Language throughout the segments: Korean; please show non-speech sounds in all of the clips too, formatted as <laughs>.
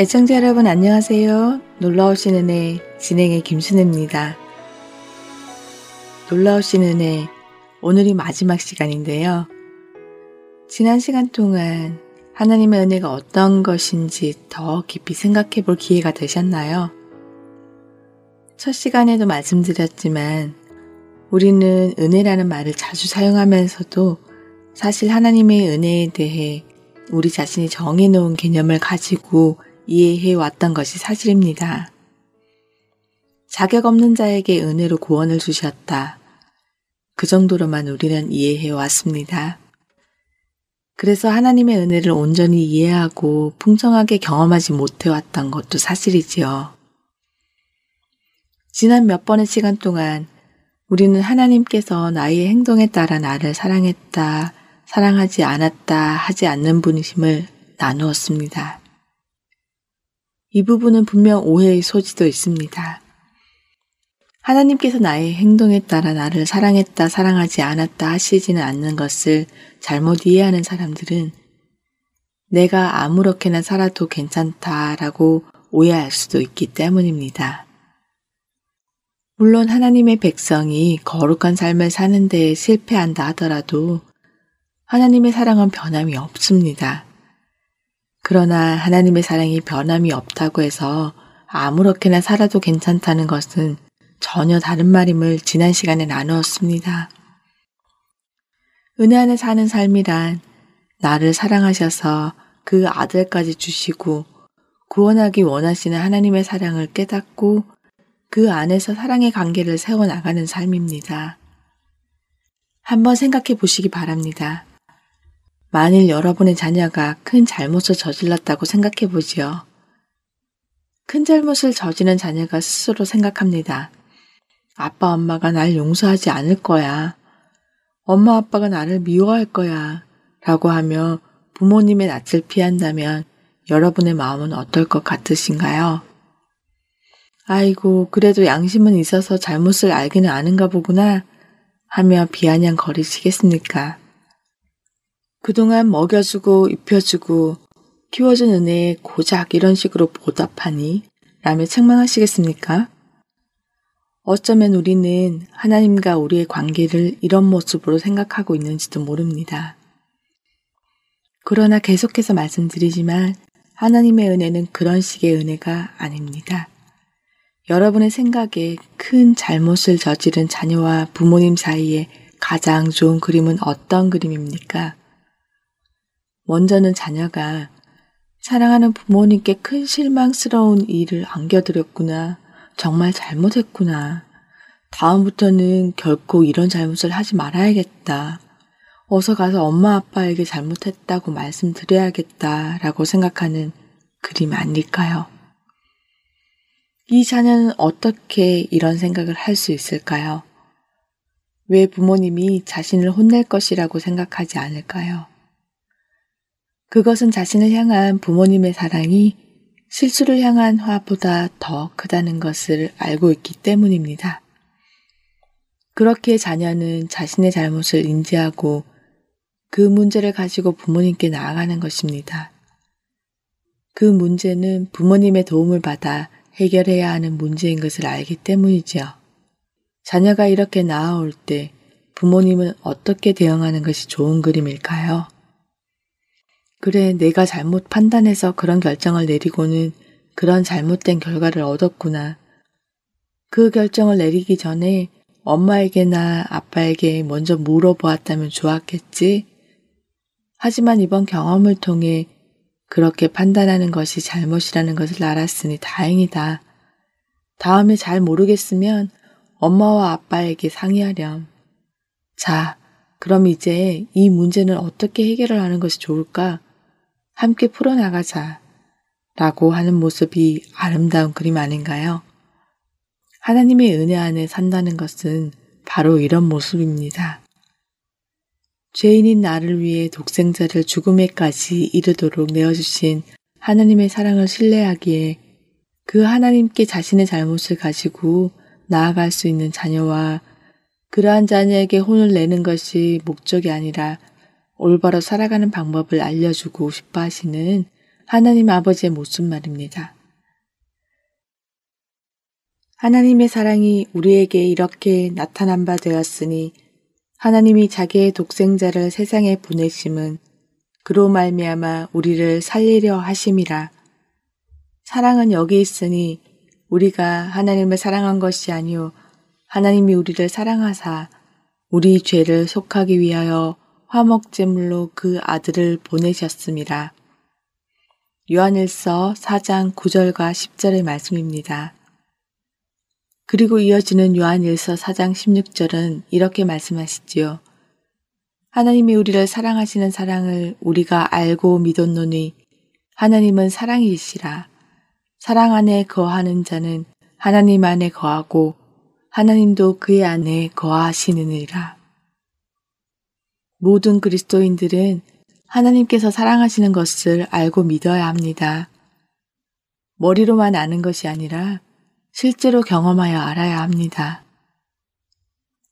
애청자 여러분 안녕하세요. 놀라우신 은혜 진행의 김순혜입니다. 놀라우신 은혜 오늘이 마지막 시간인데요. 지난 시간 동안 하나님의 은혜가 어떤 것인지 더 깊이 생각해 볼 기회가 되셨나요? 첫 시간에도 말씀드렸지만 우리는 은혜라는 말을 자주 사용하면서도 사실 하나님의 은혜에 대해 우리 자신이 정해놓은 개념을 가지고 이해해 왔던 것이 사실입니다. 자격 없는 자에게 은혜로 구원을 주셨다. 그 정도로만 우리는 이해해 왔습니다. 그래서 하나님의 은혜를 온전히 이해하고 풍성하게 경험하지 못해왔던 것도 사실이지요. 지난 몇 번의 시간 동안 우리는 하나님께서 나의 행동에 따라 나를 사랑했다, 사랑하지 않았다 하지 않는 분이심을 나누었습니다. 이 부분은 분명 오해의 소지도 있습니다. 하나님께서 나의 행동에 따라 나를 사랑했다, 사랑하지 않았다 하시지는 않는 것을 잘못 이해하는 사람들은 내가 아무렇게나 살아도 괜찮다라고 오해할 수도 있기 때문입니다. 물론 하나님의 백성이 거룩한 삶을 사는 데 실패한다 하더라도 하나님의 사랑은 변함이 없습니다. 그러나 하나님의 사랑이 변함이 없다고 해서 아무렇게나 살아도 괜찮다는 것은 전혀 다른 말임을 지난 시간에 나누었습니다. 은혜 안에 사는 삶이란 나를 사랑하셔서 그 아들까지 주시고 구원하기 원하시는 하나님의 사랑을 깨닫고 그 안에서 사랑의 관계를 세워나가는 삶입니다. 한번 생각해 보시기 바랍니다. 만일 여러분의 자녀가 큰 잘못을 저질렀다고 생각해 보지요. 큰 잘못을 저지른 자녀가 스스로 생각합니다. 아빠, 엄마가 날 용서하지 않을 거야. 엄마, 아빠가 나를 미워할 거야. 라고 하며 부모님의 낯을 피한다면 여러분의 마음은 어떨 것 같으신가요? 아이고, 그래도 양심은 있어서 잘못을 알기는 아는가 보구나 하며 비아냥 거리시겠습니까? 그동안 먹여주고 입혀주고 키워준 은혜에 고작 이런 식으로 보답하니? 라며 책망하시겠습니까? 어쩌면 우리는 하나님과 우리의 관계를 이런 모습으로 생각하고 있는지도 모릅니다. 그러나 계속해서 말씀드리지만 하나님의 은혜는 그런 식의 은혜가 아닙니다. 여러분의 생각에 큰 잘못을 저지른 자녀와 부모님 사이에 가장 좋은 그림은 어떤 그림입니까? 먼저는 자녀가 사랑하는 부모님께 큰 실망스러운 일을 안겨드렸구나. 정말 잘못했구나. 다음부터는 결코 이런 잘못을 하지 말아야겠다. 어서 가서 엄마 아빠에게 잘못했다고 말씀드려야겠다. 라고 생각하는 그림 아닐까요? 이 자녀는 어떻게 이런 생각을 할 수 있을까요? 왜 부모님이 자신을 혼낼 것이라고 생각하지 않을까요? 그것은 자신을 향한 부모님의 사랑이 실수를 향한 화보다 더 크다는 것을 알고 있기 때문입니다. 그렇게 자녀는 자신의 잘못을 인지하고 그 문제를 가지고 부모님께 나아가는 것입니다. 그 문제는 부모님의 도움을 받아 해결해야 하는 문제인 것을 알기 때문이지요. 자녀가 이렇게 나아올 때 부모님은 어떻게 대응하는 것이 좋은 그림일까요? 그래, 내가 잘못 판단해서 그런 결정을 내리고는 그런 잘못된 결과를 얻었구나. 그 결정을 내리기 전에 엄마에게나 아빠에게 먼저 물어보았다면 좋았겠지? 하지만 이번 경험을 통해 그렇게 판단하는 것이 잘못이라는 것을 알았으니 다행이다. 다음에 잘 모르겠으면 엄마와 아빠에게 상의하렴. 자, 그럼 이제 이 문제는 어떻게 해결을 하는 것이 좋을까? 함께 풀어나가자. 라고 하는 모습이 아름다운 그림 아닌가요? 하나님의 은혜 안에 산다는 것은 바로 이런 모습입니다. 죄인인 나를 위해 독생자를 죽음에까지 이르도록 내어주신 하나님의 사랑을 신뢰하기에 그 하나님께 자신의 잘못을 가지고 나아갈 수 있는 자녀와 그러한 자녀에게 혼을 내는 것이 목적이 아니라 올바로 살아가는 방법을 알려주고 싶어 하시는 하나님 아버지의 모습 말입니다. 하나님의 사랑이 우리에게 이렇게 나타난 바 되었으니 하나님이 자기의 독생자를 세상에 보내심은 그로 말미암아 우리를 살리려 하심이라. 사랑은 여기 있으니 우리가 하나님을 사랑한 것이 아니요 하나님이 우리를 사랑하사 우리 죄를 속하기 위하여 화목제물로 그 아들을 보내셨습니다. 요한일서 4장 9절과 10절의 말씀입니다. 그리고 이어지는 요한일서 4장 16절은 이렇게 말씀하시지요. 하나님이 우리를 사랑하시는 사랑을 우리가 알고 믿었노니 하나님은 사랑이시라. 사랑 안에 거하는 자는 하나님 안에 거하고 하나님도 그의 안에 거하시느니라. 모든 그리스도인들은 하나님께서 사랑하시는 것을 알고 믿어야 합니다. 머리로만 아는 것이 아니라 실제로 경험하여 알아야 합니다.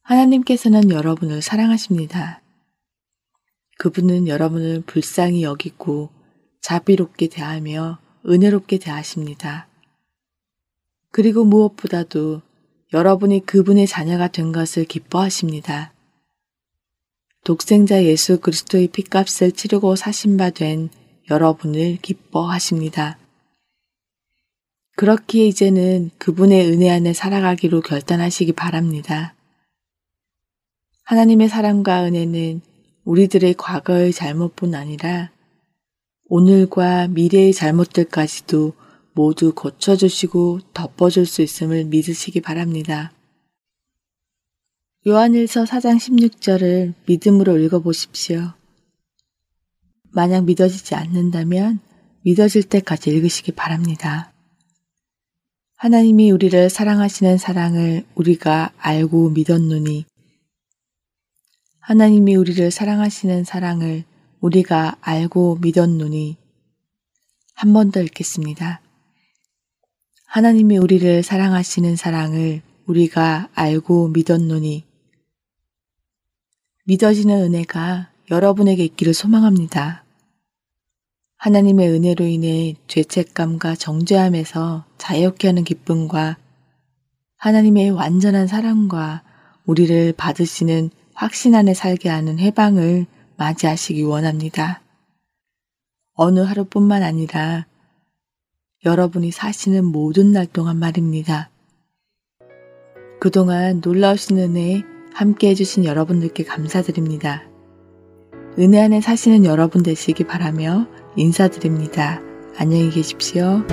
하나님께서는 여러분을 사랑하십니다. 그분은 여러분을 불쌍히 여기고 자비롭게 대하며 은혜롭게 대하십니다. 그리고 무엇보다도 여러분이 그분의 자녀가 된 것을 기뻐하십니다. 독생자 예수 그리스도의 피값을 치르고 사신 바 된 여러분을 기뻐하십니다. 그렇기에 이제는 그분의 은혜 안에 살아가기로 결단하시기 바랍니다. 하나님의 사랑과 은혜는 우리들의 과거의 잘못뿐 아니라 오늘과 미래의 잘못들까지도 모두 고쳐주시고 덮어줄 수 있음을 믿으시기 바랍니다. 요한일서 4장 16절을 믿음으로 읽어보십시오. 만약 믿어지지 않는다면 믿어질 때까지 읽으시기 바랍니다. 하나님이 우리를 사랑하시는 사랑을 우리가 알고 믿었노니 하나님이 우리를 사랑하시는 사랑을 우리가 알고 믿었노니 한 번 더 읽겠습니다. 하나님이 우리를 사랑하시는 사랑을 우리가 알고 믿었노니 믿어지는 은혜가 여러분에게 있기를 소망합니다. 하나님의 은혜로 인해 죄책감과 정죄함에서 자유케 하는 기쁨과 하나님의 완전한 사랑과 우리를 받으시는 확신 안에 살게 하는 해방을 맞이하시기 원합니다. 어느 하루뿐만 아니라 여러분이 사시는 모든 날 동안 말입니다. 그동안 놀라우신 은혜 함께 해주신 여러분들께 감사드립니다. 은혜 안에 사시는 여러분 되시기 바라며 인사드립니다. 안녕히 계십시오.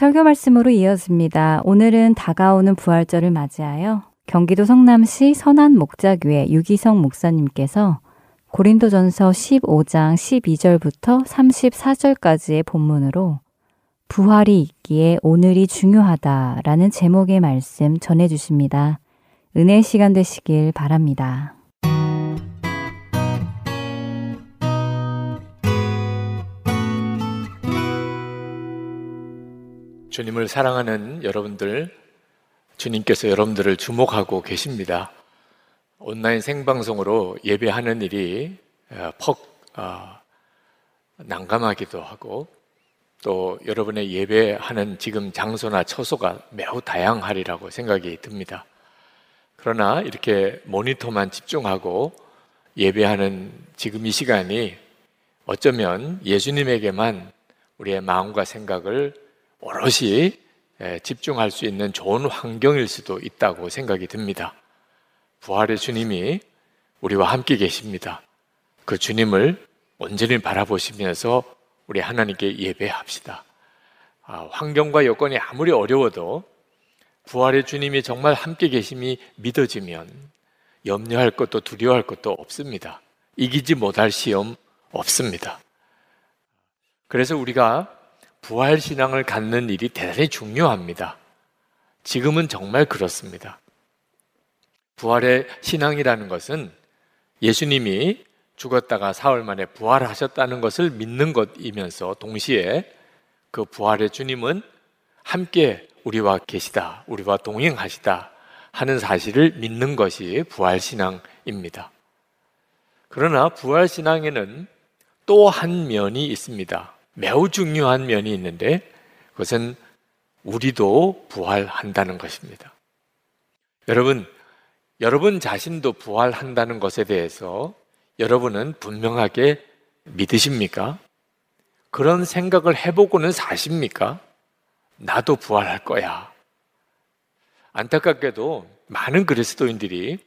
설교 말씀으로 이어집니다. 오늘은 다가오는 부활절을 맞이하여 경기도 성남시 선한 목자교회 유기성 목사님께서 고린도전서 15장 12절부터 34절까지의 본문으로 부활이 있기에 오늘이 중요하다라는 제목의 말씀 전해 주십니다. 은혜 시간 되시길 바랍니다. 주님을 사랑하는 여러분들, 주님께서 여러분들을 주목하고 계십니다. 온라인 생방송으로 예배하는 일이 어, 퍽 어, 난감하기도 하고 또 여러분의 예배하는 지금 장소나 처소가 매우 다양하리라고 생각이 듭니다. 그러나 이렇게 모니터만 집중하고 예배하는 지금 이 시간이 어쩌면 예수님에게만 우리의 마음과 생각을 오롯이 집중할 수 있는 좋은 환경일 수도 있다고 생각이 듭니다. 부활의 주님이 우리와 함께 계십니다. 그 주님을 온전히 바라보시면서 우리 하나님께 예배합시다. 아, 환경과 여건이 아무리 어려워도 부활의 주님이 정말 함께 계심이 믿어지면 염려할 것도 두려워할 것도 없습니다. 이기지 못할 시험 없습니다. 그래서 우리가 부활 신앙을 갖는 일이 대단히 중요합니다. 지금은 정말 그렇습니다. 부활의 신앙이라는 것은 예수님이 죽었다가 사흘 만에 부활하셨다는 것을 믿는 것이면서 동시에 그 부활의 주님은 함께 우리와 계시다, 우리와 동행하시다 하는 사실을 믿는 것이 부활신앙입니다. 그러나 부활신앙에는 또 한 면이 있습니다. 매우 중요한 면이 있는데 그것은 우리도 부활한다는 것입니다. 여러분, 여러분 자신도 부활한다는 것에 대해서 여러분은 분명하게 믿으십니까? 그런 생각을 해보고는 사십니까? 나도 부활할 거야. 안타깝게도 많은 그리스도인들이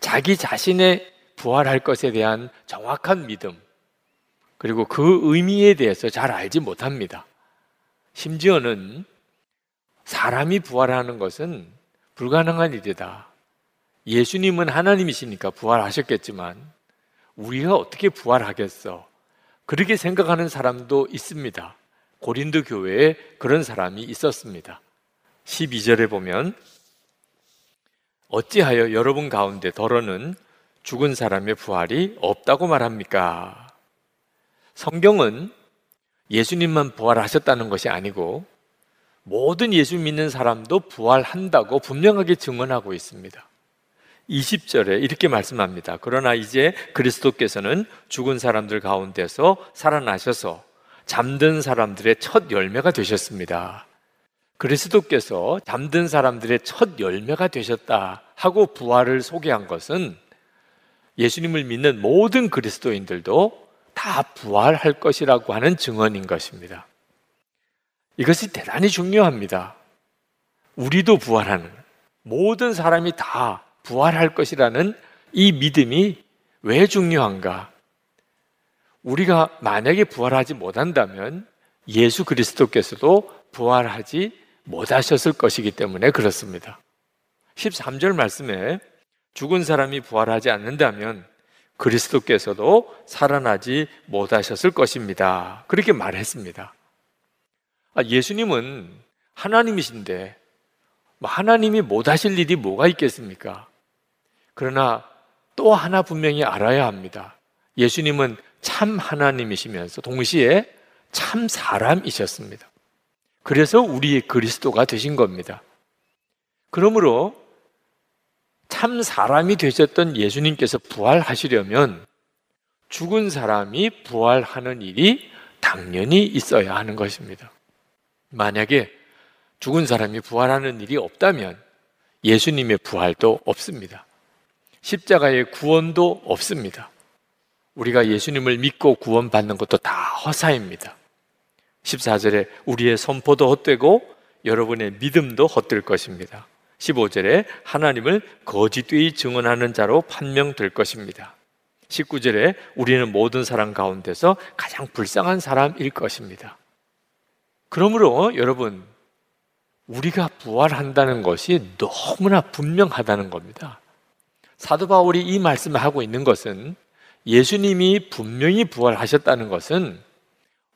자기 자신의 부활할 것에 대한 정확한 믿음, 그리고 그 의미에 대해서 잘 알지 못합니다. 심지어는 사람이 부활하는 것은 불가능한 일이다. 예수님은 하나님이시니까 부활하셨겠지만 우리가 어떻게 부활하겠어? 그렇게 생각하는 사람도 있습니다. 고린도 교회에 그런 사람이 있었습니다. 12절에 보면 어찌하여 여러분 가운데 더러는 죽은 사람의 부활이 없다고 말합니까? 성경은 예수님만 부활하셨다는 것이 아니고 모든 예수 믿는 사람도 부활한다고 분명하게 증언하고 있습니다. 20절에 이렇게 말씀합니다. 그러나 이제 그리스도께서는 죽은 사람들 가운데서 살아나셔서 잠든 사람들의 첫 열매가 되셨습니다. 그리스도께서 잠든 사람들의 첫 열매가 되셨다 하고 부활을 소개한 것은 예수님을 믿는 모든 그리스도인들도 다 부활할 것이라고 하는 증언인 것입니다. 이것이 대단히 중요합니다. 우리도 부활하는, 모든 사람이 다 부활할 것이라는 이 믿음이 왜 중요한가? 우리가 만약에 부활하지 못한다면 예수 그리스도께서도 부활하지 못하셨을 것이기 때문에 그렇습니다. 13절 말씀에 죽은 사람이 부활하지 않는다면 그리스도께서도 살아나지 못하셨을 것입니다. 그렇게 말했습니다. 아, 예수님은 하나님이신데 뭐 하나님이 못하실 일이 뭐가 있겠습니까? 그러나 또 하나 분명히 알아야 합니다. 예수님은 참 하나님이시면서 동시에 참 사람이셨습니다. 그래서 우리의 그리스도가 되신 겁니다. 그러므로 참 사람이 되셨던 예수님께서 부활하시려면 죽은 사람이 부활하는 일이 당연히 있어야 하는 것입니다. 만약에 죽은 사람이 부활하는 일이 없다면 예수님의 부활도 없습니다. 십자가의 구원도 없습니다. 우리가 예수님을 믿고 구원받는 것도 다 허사입니다. 14절에 우리의 선포도 헛되고 여러분의 믿음도 헛될 것입니다. 15절에 하나님을 거짓되이 증언하는 자로 판명될 것입니다. 19절에 우리는 모든 사람 가운데서 가장 불쌍한 사람일 것입니다. 그러므로 여러분, 우리가 부활한다는 것이 너무나 분명하다는 겁니다. 사도 바울이 이 말씀을 하고 있는 것은 예수님이 분명히 부활하셨다는 것은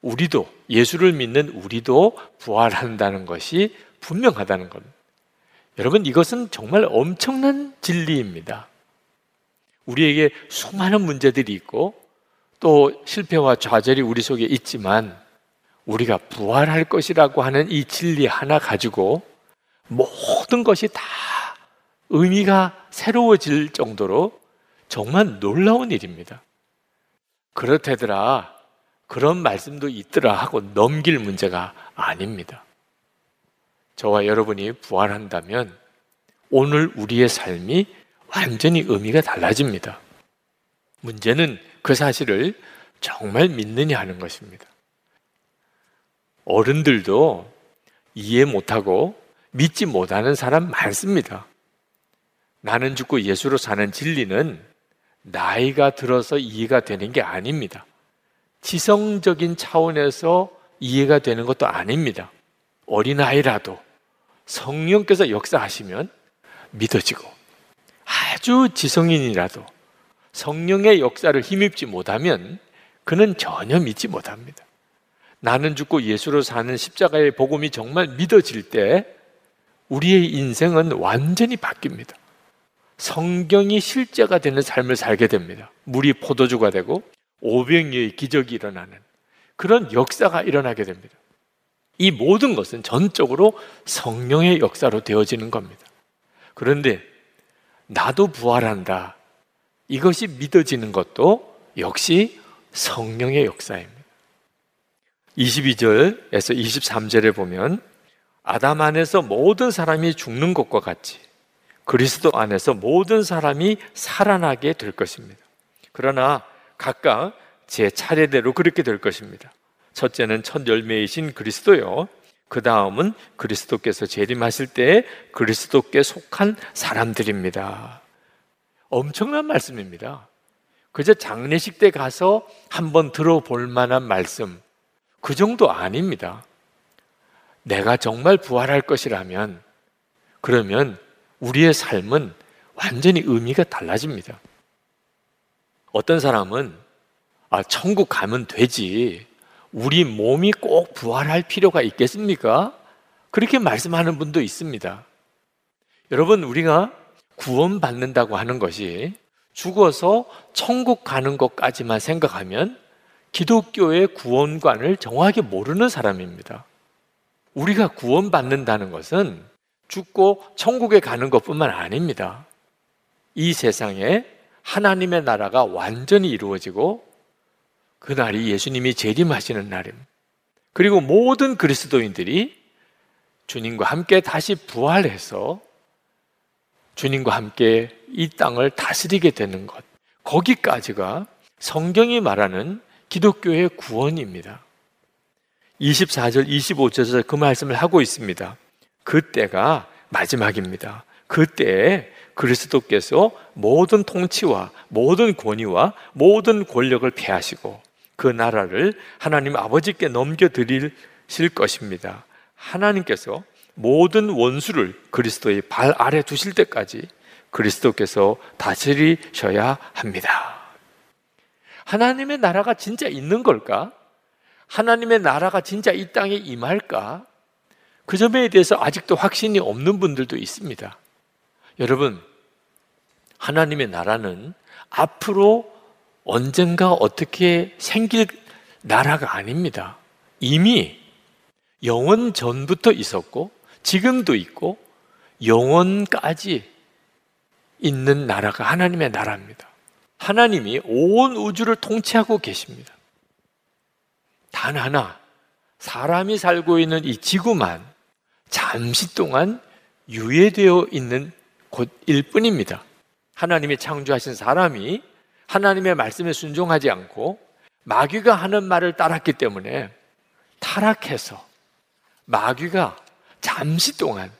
우리도 예수를 믿는 우리도 부활한다는 것이 분명하다는 겁니다. 여러분 이것은 정말 엄청난 진리입니다. 우리에게 수많은 문제들이 있고 또 실패와 좌절이 우리 속에 있지만 우리가 부활할 것이라고 하는 이 진리 하나 가지고 모든 것이 다 의미가 새로워질 정도로 정말 놀라운 일입니다. 그렇대더라. 그런 말씀도 있더라 하고 넘길 문제가 아닙니다. 저와 여러분이 부활한다면 오늘 우리의 삶이 완전히 의미가 달라집니다. 문제는 그 사실을 정말 믿느냐 하는 것입니다. 어른들도 이해 못하고 믿지 못하는 사람 많습니다. 나는 죽고 예수로 사는 진리는 나이가 들어서 이해가 되는 게 아닙니다. 지성적인 차원에서 이해가 되는 것도 아닙니다. 어린아이라도 성령께서 역사하시면 믿어지고 아주 지성인이라도 성령의 역사를 힘입지 못하면 그는 전혀 믿지 못합니다. 나는 죽고 예수로 사는 십자가의 복음이 정말 믿어질 때 우리의 인생은 완전히 바뀝니다. 성경이 실제가 되는 삶을 살게 됩니다. 물이 포도주가 되고 오병이의 기적이 일어나는 그런 역사가 일어나게 됩니다. 이 모든 것은 전적으로 성령의 역사로 되어지는 겁니다. 그런데 나도 부활한다. 이것이 믿어지는 것도 역시 성령의 역사입니다. 22절에서 23절에 보면 아담 안에서 모든 사람이 죽는 것과 같이 그리스도 안에서 모든 사람이 살아나게 될 것입니다. 그러나 각각 제 차례대로 그렇게 될 것입니다. 첫째는 첫 열매이신 그리스도요. 그 다음은 그리스도께서 재림하실 때 그리스도께 속한 사람들입니다. 엄청난 말씀입니다. 그저 장례식 때 가서 한번 들어볼 만한 말씀, 그 정도 아닙니다. 내가 정말 부활할 것이라면, 그러면 우리의 삶은 완전히 의미가 달라집니다. 어떤 사람은, 아, 천국 가면 되지. 우리 몸이 꼭 부활할 필요가 있겠습니까? 그렇게 말씀하는 분도 있습니다. 여러분, 우리가 구원받는다고 하는 것이 죽어서 천국 가는 것까지만 생각하면 기독교의 구원관을 정확하게 모르는 사람입니다. 우리가 구원받는다는 것은 죽고 천국에 가는 것뿐만 아닙니다. 이 세상에 하나님의 나라가 완전히 이루어지고 그날이 예수님이 재림하시는 날입니다. 그리고 모든 그리스도인들이 주님과 함께 다시 부활해서 주님과 함께 이 땅을 다스리게 되는 것. 거기까지가 성경이 말하는 기독교의 구원입니다. 24절, 25절에서 그 말씀을 하고 있습니다. 그때가 마지막입니다. 그때에 그리스도께서 모든 통치와 모든 권위와 모든 권력을 폐하시고 그 나라를 하나님 아버지께 넘겨드리실 것입니다. 하나님께서 모든 원수를 그리스도의 발 아래 두실 때까지 그리스도께서 다스리셔야 합니다. 하나님의 나라가 진짜 있는 걸까? 하나님의 나라가 진짜 이 땅에 임할까? 그 점에 대해서 아직도 확신이 없는 분들도 있습니다. 여러분, 하나님의 나라는 앞으로 언젠가 어떻게 생길 나라가 아닙니다. 이미 영원 전부터 있었고, 지금도 있고, 영원까지 있는 나라가 하나님의 나라입니다. 하나님이 온 우주를 통치하고 계십니다. 단 하나, 사람이 살고 있는 이 지구만 잠시 동안 유예되어 있는 곳일 뿐입니다. 하나님이 창조하신 사람이 하나님의 말씀에 순종하지 않고 마귀가 하는 말을 따랐기 때문에 타락해서 마귀가 잠시 동안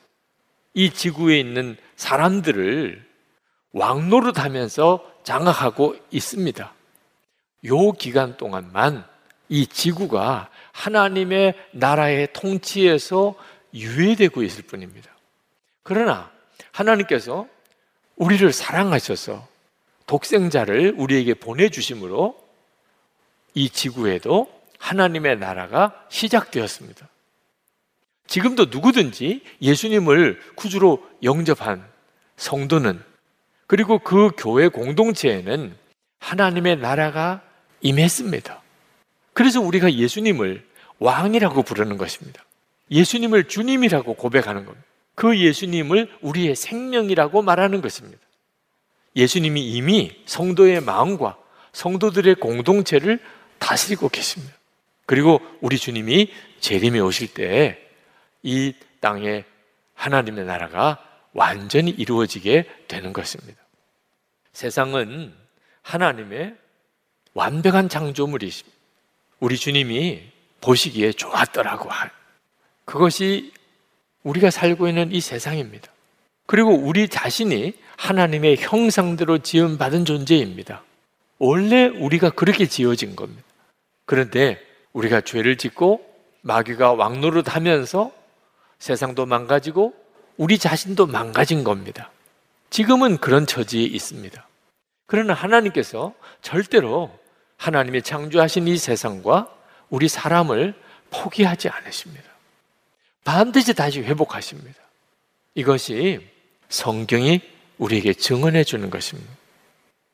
이 지구에 있는 사람들을 왕노릇하면서 장악하고 있습니다. 요 기간 동안만 이 지구가 하나님의 나라의 통치에서 유예되고 있을 뿐입니다. 그러나 하나님께서 우리를 사랑하셔서 독생자를 우리에게 보내주심으로 이 지구에도 하나님의 나라가 시작되었습니다. 지금도 누구든지 예수님을 구주로 영접한 성도는 그리고 그 교회 공동체에는 하나님의 나라가 임했습니다. 그래서 우리가 예수님을 왕이라고 부르는 것입니다. 예수님을 주님이라고 고백하는 겁니다. 그 예수님을 우리의 생명이라고 말하는 것입니다. 예수님이 이미 성도의 마음과 성도들의 공동체를 다스리고 계십니다. 그리고 우리 주님이 재림에 오실 때 이 땅에 하나님의 나라가 완전히 이루어지게 되는 것입니다. 세상은 하나님의 완벽한 창조물이십니다. 우리 주님이 보시기에 좋았더라고. 그것이 우리가 살고 있는 이 세상입니다. 그리고 우리 자신이 하나님의 형상대로 지음받은 존재입니다. 원래 우리가 그렇게 지어진 겁니다. 그런데 우리가 죄를 짓고 마귀가 왕노릇 하면서 세상도 망가지고 우리 자신도 망가진 겁니다. 지금은 그런 처지에 있습니다. 그러나 하나님께서 절대로 하나님의 창조하신 이 세상과 우리 사람을 포기하지 않으십니다. 반드시 다시 회복하십니다. 이것이 성경이 우리에게 증언해 주는 것입니다.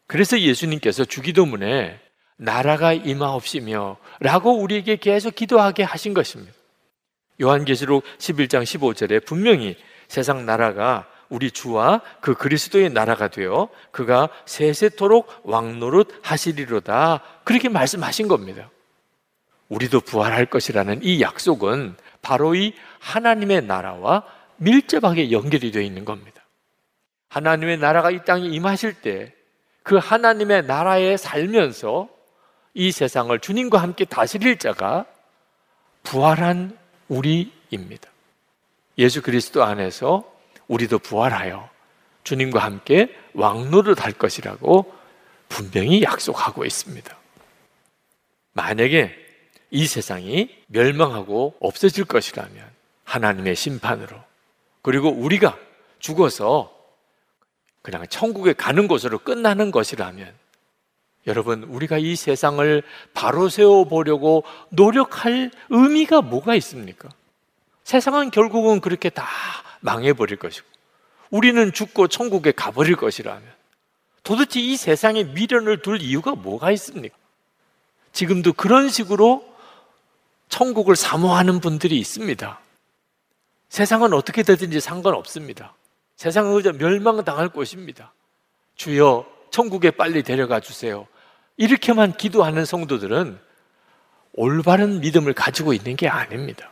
그래서 예수님께서 주기도문에 나라가 임하옵시며 라고 우리에게 계속 기도하게 하신 것입니다. 요한계시록 11장 15절에 분명히 세상 나라가 우리 주와 그 그리스도의 나라가 되어 그가 세세토록 왕노릇 하시리로다. 그렇게 말씀하신 겁니다. 우리도 부활할 것이라는 이 약속은 바로 이 하나님의 나라와 밀접하게 연결이 되어 있는 겁니다. 하나님의 나라가 이 땅에 임하실 때 그 하나님의 나라에 살면서 이 세상을 주님과 함께 다스릴 자가 부활한 우리입니다. 예수 그리스도 안에서 우리도 부활하여 주님과 함께 왕노를 할 것이라고 분명히 약속하고 있습니다. 만약에 이 세상이 멸망하고 없어질 것이라면 하나님의 심판으로 그리고 우리가 죽어서 그냥 천국에 가는 곳으로 끝나는 것이라면 여러분 우리가 이 세상을 바로 세워 보려고 노력할 의미가 뭐가 있습니까? 세상은 결국은 그렇게 다 망해 버릴 것이고 우리는 죽고 천국에 가버릴 것이라면 도대체 이 세상에 미련을 둘 이유가 뭐가 있습니까? 지금도 그런 식으로 천국을 사모하는 분들이 있습니다. 세상은 어떻게 되든지 상관없습니다. 세상은 그저 멸망당할 곳입니다. 주여 천국에 빨리 데려가 주세요. 이렇게만 기도하는 성도들은 올바른 믿음을 가지고 있는 게 아닙니다.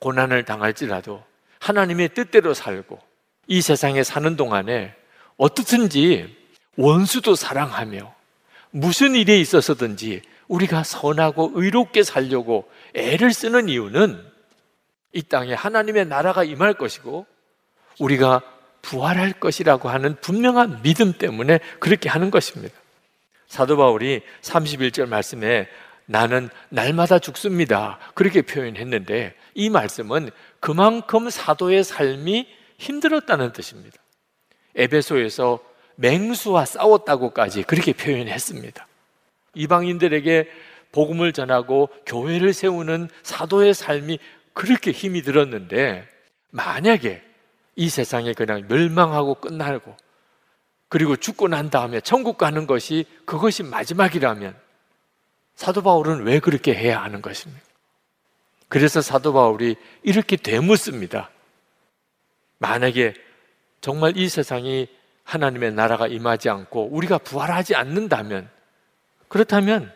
고난을 당할지라도 하나님의 뜻대로 살고 이 세상에 사는 동안에 어떻든지 원수도 사랑하며 무슨 일에 있어서든지 우리가 선하고 의롭게 살려고 애를 쓰는 이유는 이 땅에 하나님의 나라가 임할 것이고 우리가 부활할 것이라고 하는 분명한 믿음 때문에 그렇게 하는 것입니다. 사도 바울이 31절 말씀에 나는 날마다 죽습니다. 그렇게 표현했는데 이 말씀은 그만큼 사도의 삶이 힘들었다는 뜻입니다. 에베소에서 맹수와 싸웠다고까지 그렇게 표현했습니다. 이방인들에게 복음을 전하고 교회를 세우는 사도의 삶이 그렇게 힘이 들었는데 만약에 이 세상에 그냥 멸망하고 끝나고 그리고 죽고 난 다음에 천국 가는 것이 그것이 마지막이라면 사도 바울은 왜 그렇게 해야 하는 것입니까? 그래서 사도 바울이 이렇게 되묻습니다. 만약에 정말 이 세상이 하나님의 나라가 임하지 않고 우리가 부활하지 않는다면 그렇다면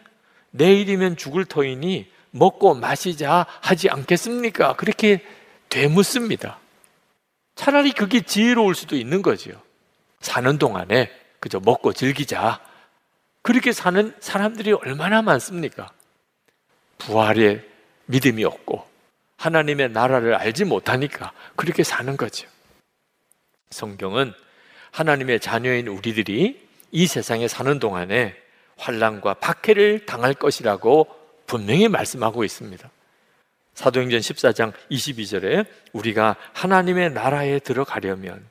내일이면 죽을 터이니 먹고 마시자 하지 않겠습니까? 그렇게 되묻습니다. 차라리 그게 지혜로울 수도 있는 거죠. 사는 동안에 그저 먹고 즐기자. 그렇게 사는 사람들이 얼마나 많습니까? 부활의 믿음이 없고 하나님의 나라를 알지 못하니까 그렇게 사는 거죠. 성경은 하나님의 자녀인 우리들이 이 세상에 사는 동안에 환란과 박해를 당할 것이라고 분명히 말씀하고 있습니다. 사도행전 14장 22절에 우리가 하나님의 나라에 들어가려면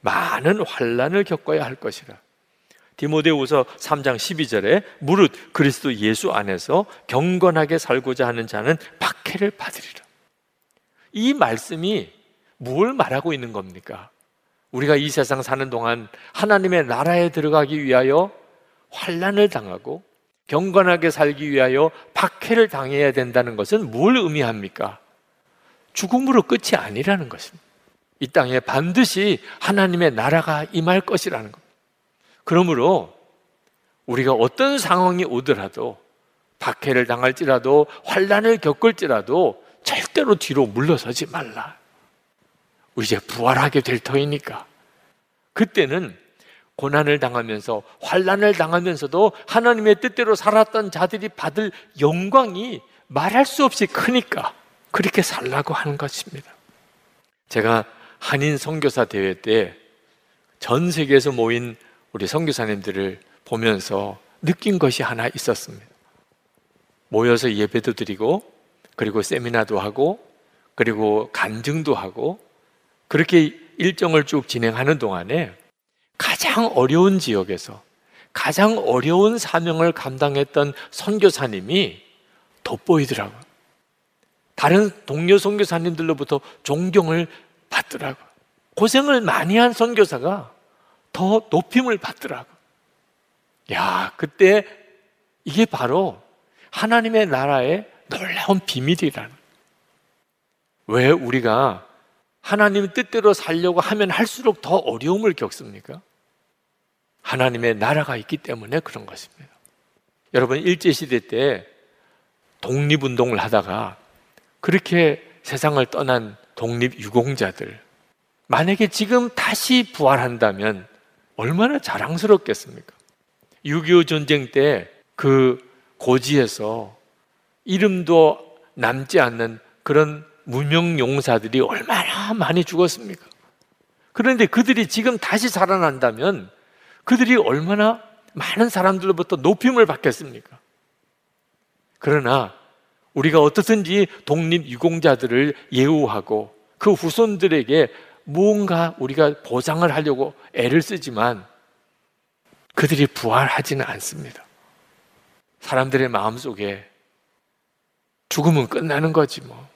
많은 환란을 겪어야 할 것이라. 디모데후서 3장 12절에 무릇 그리스도 예수 안에서 경건하게 살고자 하는 자는 박해를 받으리라. 이 말씀이 뭘 말하고 있는 겁니까? 우리가 이 세상 사는 동안 하나님의 나라에 들어가기 위하여 환란을 당하고 경건하게 살기 위하여 박해를 당해야 된다는 것은 뭘 의미합니까? 죽음으로 끝이 아니라는 것입니다. 이 땅에 반드시 하나님의 나라가 임할 것이라는 것. 그러므로 우리가 어떤 상황이 오더라도 박해를 당할지라도 환란을 겪을지라도 절대로 뒤로 물러서지 말라. 이제 부활하게 될 터이니까. 그때는 고난을 당하면서 환란을 당하면서도 하나님의 뜻대로 살았던 자들이 받을 영광이 말할 수 없이 크니까 그렇게 살라고 하는 것입니다. 제가 한인 선교사 대회 때 전 세계에서 모인 우리 선교사님들을 보면서 느낀 것이 하나 있었습니다. 모여서 예배도 드리고 그리고 세미나도 하고 그리고 간증도 하고 그렇게 일정을 쭉 진행하는 동안에 가장 어려운 지역에서 가장 어려운 사명을 감당했던 선교사님이 돋보이더라고요. 다른 동료 선교사님들로부터 존경을 받더라고. 고생을 많이 한 선교사가 더 높임을 받더라고. 야, 그때 이게 바로 하나님의 나라의 놀라운 비밀이라는. 왜 우리가 하나님 뜻대로 살려고 하면 할수록 더 어려움을 겪습니까? 하나님의 나라가 있기 때문에 그런 것입니다. 여러분, 일제 시대 때 독립 운동을 하다가 그렇게 세상을 떠난 독립 유공자들, 만약에 지금 다시 부활한다면 얼마나 자랑스럽겠습니까? 6.25 전쟁 때 그 고지에서 이름도 남지 않는 그런 무명 용사들이 얼마나 많이 죽었습니까? 그런데 그들이 지금 다시 살아난다면 그들이 얼마나 많은 사람들로부터 높임을 받겠습니까? 그러나 우리가 어떻든지 독립유공자들을 예우하고 그 후손들에게 무언가 우리가 보상을 하려고 애를 쓰지만 그들이 부활하지는 않습니다. 사람들의 마음속에 죽으면 끝나는 거지 뭐.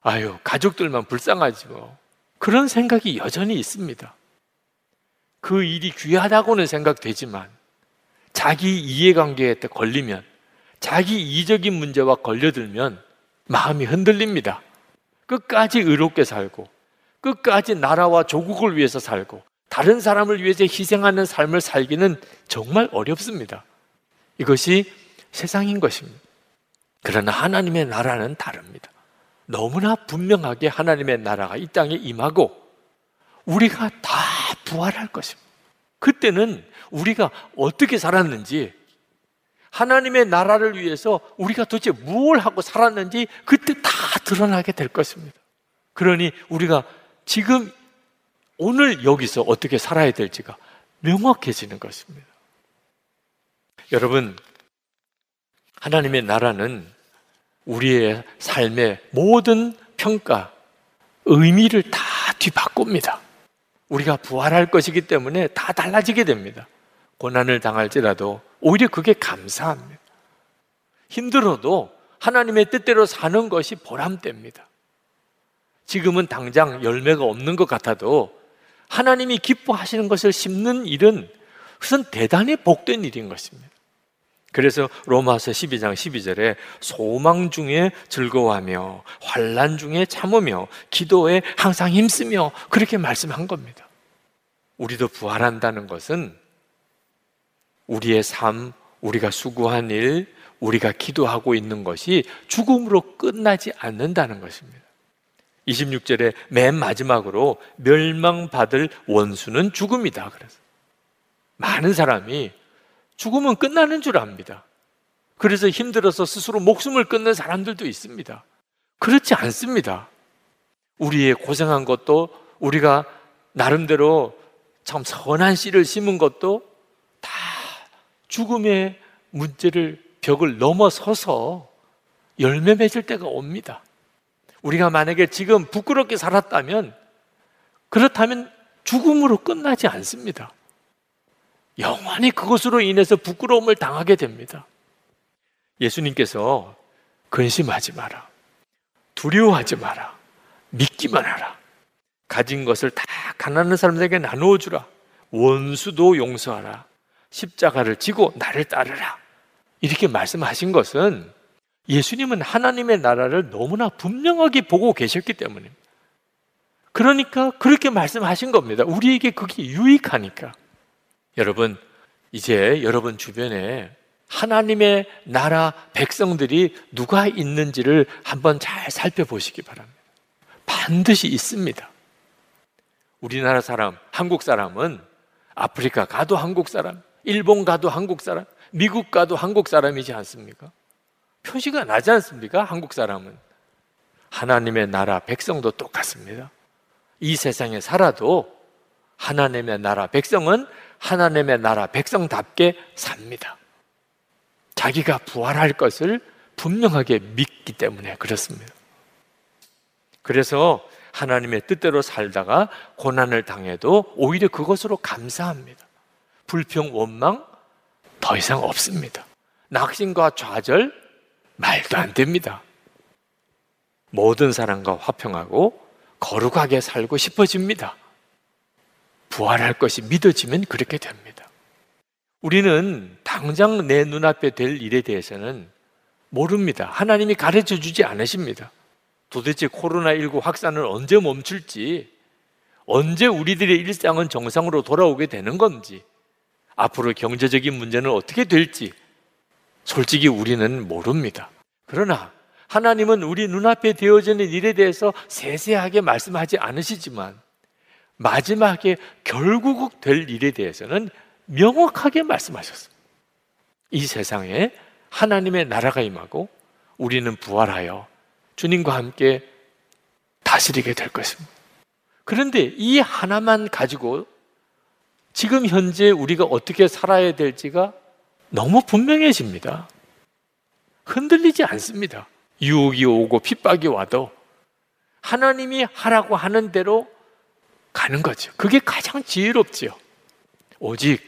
아유, 가족들만 불쌍하지 뭐. 그런 생각이 여전히 있습니다. 그 일이 귀하다고는 생각되지만 자기 이해관계에 걸리면 자기 이적인 문제와 걸려들면 마음이 흔들립니다. 끝까지 의롭게 살고 끝까지 나라와 조국을 위해서 살고 다른 사람을 위해서 희생하는 삶을 살기는 정말 어렵습니다. 이것이 세상인 것입니다. 그러나 하나님의 나라는 다릅니다. 너무나 분명하게 하나님의 나라가 이 땅에 임하고 우리가 다 부활할 것입니다. 그때는 우리가 어떻게 살았는지 하나님의 나라를 위해서 우리가 도대체 무엇을 하고 살았는지 그때 다 드러나게 될 것입니다. 그러니 우리가 지금 오늘 여기서 어떻게 살아야 될지가 명확해지는 것입니다. 여러분, 하나님의 나라는 우리의 삶의 모든 평가, 의미를 다 뒤바꿉니다. 우리가 부활할 것이기 때문에 다 달라지게 됩니다. 고난을 당할지라도 오히려 그게 감사합니다. 힘들어도 하나님의 뜻대로 사는 것이 보람됩니다. 지금은 당장 열매가 없는 것 같아도 하나님이 기뻐하시는 것을 심는 일은 그것은 대단히 복된 일인 것입니다. 그래서 로마서 12장 12절에 소망 중에 즐거워하며 환란 중에 참으며 기도에 항상 힘쓰며 그렇게 말씀한 겁니다. 우리도 부활한다는 것은 우리의 삶, 우리가 수고한 일, 우리가 기도하고 있는 것이 죽음으로 끝나지 않는다는 것입니다. 26절에 맨 마지막으로 멸망받을 원수는 죽음이다. 그래서 많은 사람이 죽으면 끝나는 줄 압니다. 그래서 힘들어서 스스로 목숨을 끊는 사람들도 있습니다. 그렇지 않습니다. 우리의 고생한 것도 우리가 나름대로 참 선한 씨를 심은 것도 다 죽음의 문제를 벽을 넘어서서 열매 맺을 때가 옵니다. 우리가 만약에 지금 부끄럽게 살았다면 그렇다면 죽음으로 끝나지 않습니다. 영원히 그것으로 인해서 부끄러움을 당하게 됩니다. 예수님께서 근심하지 마라. 두려워하지 마라. 믿기만 하라. 가진 것을 다 가난한 사람들에게 나누어 주라. 원수도 용서하라. 십자가를 지고 나를 따르라. 이렇게 말씀하신 것은 예수님은 하나님의 나라를 너무나 분명하게 보고 계셨기 때문입니다. 그러니까 그렇게 말씀하신 겁니다. 우리에게 그게 유익하니까. 여러분, 이제 여러분 주변에 하나님의 나라 백성들이 누가 있는지를 한번 잘 살펴보시기 바랍니다. 반드시 있습니다. 우리나라 사람, 한국 사람은 아프리카 가도 한국 사람, 일본 가도 한국 사람, 미국 가도 한국 사람이지 않습니까? 표시가 나지 않습니까? 한국 사람은. 하나님의 나라 백성도 똑같습니다. 이 세상에 살아도 하나님의 나라 백성은 하나님의 나라 백성답게 삽니다. 자기가 부활할 것을 분명하게 믿기 때문에 그렇습니다. 그래서 하나님의 뜻대로 살다가 고난을 당해도 오히려 그것으로 감사합니다. 불평, 원망 더 이상 없습니다. 낙심과 좌절 말도 안 됩니다. 모든 사람과 화평하고 거룩하게 살고 싶어집니다. 부활할 것이 믿어지면 그렇게 됩니다. 우리는 당장 내 눈앞에 될 일에 대해서는 모릅니다. 하나님이 가르쳐 주지 않으십니다. 도대체 코로나19 확산을 언제 멈출지, 언제 우리들의 일상은 정상으로 돌아오게 되는 건지, 앞으로 경제적인 문제는 어떻게 될지, 솔직히 우리는 모릅니다. 그러나 하나님은 우리 눈앞에 되어지는 일에 대해서 세세하게 말씀하지 않으시지만 마지막에 결국 될 일에 대해서는 명확하게 말씀하셨습니다. 이 세상에 하나님의 나라가 임하고 우리는 부활하여 주님과 함께 다스리게 될 것입니다. 그런데 이 하나만 가지고 지금 현재 우리가 어떻게 살아야 될지가 너무 분명해집니다. 흔들리지 않습니다. 유혹이 오고 핍박이 와도 하나님이 하라고 하는 대로 가는 거죠. 그게 가장 지혜롭지요. 오직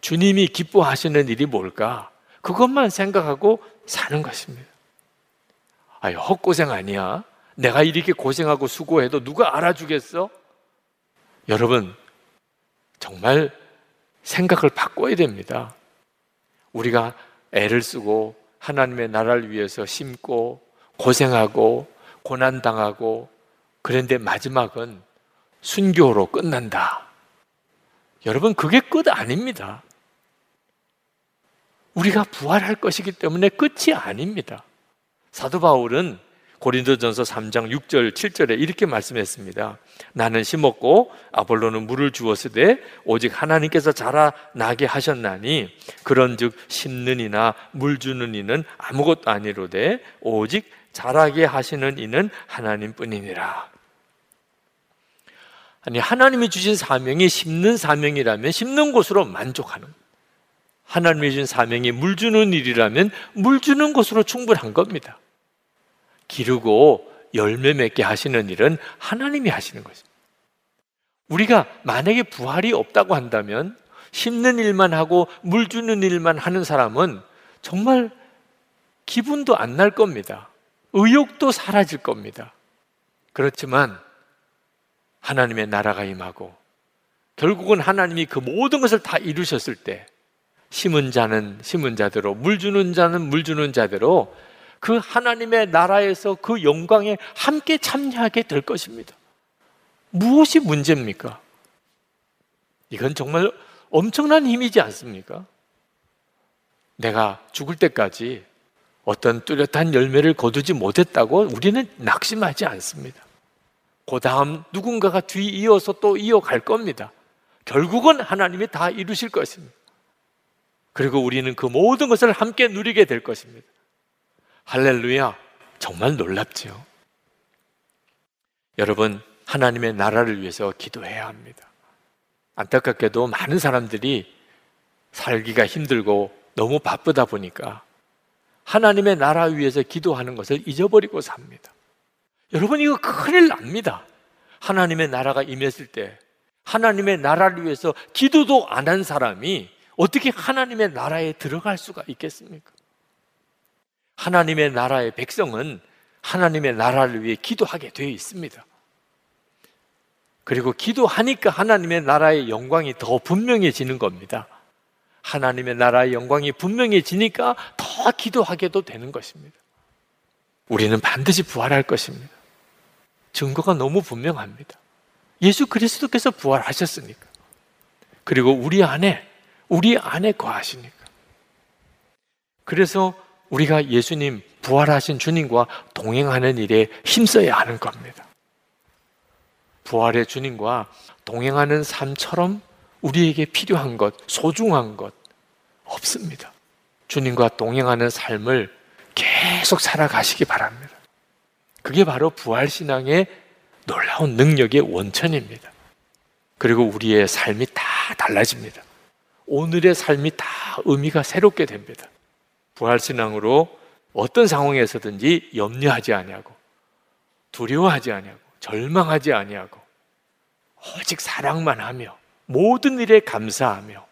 주님이 기뻐하시는 일이 뭘까? 그것만 생각하고 사는 것입니다. 아유, 헛고생 아니야. 내가 이렇게 고생하고 수고해도 누가 알아주겠어? 여러분, 정말 생각을 바꿔야 됩니다. 우리가 애를 쓰고 하나님의 나라를 위해서 심고 고생하고 고난당하고 그런데 마지막은 순교로 끝난다. 여러분, 그게 끝 아닙니다. 우리가 부활할 것이기 때문에 끝이 아닙니다. 사도 바울은 고린도전서 3장 6절 7절에 이렇게 말씀했습니다. 나는 심었고 아볼로는 물을 주었으되 오직 하나님께서 자라나게 하셨나니 그런즉 심는 이나 물 주는 이는 아무것도 아니로되 오직 자라게 하시는 이는 하나님뿐이니라. 아니 하나님이 주신 사명이 심는 사명이라면 심는 곳으로 만족하는 하나님이 주신 사명이 물 주는 일이라면 물 주는 곳으로 충분한 겁니다. 기르고 열매 맺게 하시는 일은 하나님이 하시는 것입니다. 우리가 만약에 부활이 없다고 한다면 심는 일만 하고 물 주는 일만 하는 사람은 정말 기분도 안 날 겁니다. 의욕도 사라질 겁니다. 그렇지만 하나님의 나라가 임하고 결국은 하나님이 그 모든 것을 다 이루셨을 때 심은 자는 심은 자대로 물 주는 자는 물 주는 자대로 그 하나님의 나라에서 그 영광에 함께 참여하게 될 것입니다. 무엇이 문제입니까? 이건 정말 엄청난 힘이지 않습니까? 내가 죽을 때까지 어떤 뚜렷한 열매를 거두지 못했다고 우리는 낙심하지 않습니다. 그 다음 누군가가 뒤 이어서 또 이어갈 겁니다. 결국은 하나님이 다 이루실 것입니다. 그리고 우리는 그 모든 것을 함께 누리게 될 것입니다. 할렐루야. 정말 놀랍죠. 여러분, 하나님의 나라를 위해서 기도해야 합니다. 안타깝게도 많은 사람들이 살기가 힘들고 너무 바쁘다 보니까 하나님의 나라 위해서 기도하는 것을 잊어버리고 삽니다. 여러분, 이거 큰일 납니다. 하나님의 나라가 임했을 때 하나님의 나라를 위해서 기도도 안 한 사람이 어떻게 하나님의 나라에 들어갈 수가 있겠습니까? 하나님의 나라의 백성은 하나님의 나라를 위해 기도하게 되어 있습니다. 그리고 기도하니까 하나님의 나라의 영광이 더 분명해지는 겁니다. 하나님의 나라의 영광이 분명해지니까 더 기도하게도 되는 것입니다. 우리는 반드시 부활할 것입니다. 증거가 너무 분명합니다. 예수 그리스도께서 부활하셨으니까. 그리고 우리 안에, 우리 안에 거하시니까. 그래서 우리가 예수님 부활하신 주님과 동행하는 일에 힘써야 하는 겁니다. 부활의 주님과 동행하는 삶처럼 우리에게 필요한 것, 소중한 것 없습니다. 주님과 동행하는 삶을 계속 살아가시기 바랍니다. 그게 바로 부활신앙의 놀라운 능력의 원천입니다. 그리고 우리의 삶이 다 달라집니다. 오늘의 삶이 다 의미가 새롭게 됩니다. 부활신앙으로 어떤 상황에서든지 염려하지 아니하고 두려워하지 아니하고 절망하지 아니하고 오직 사랑만 하며 모든 일에 감사하며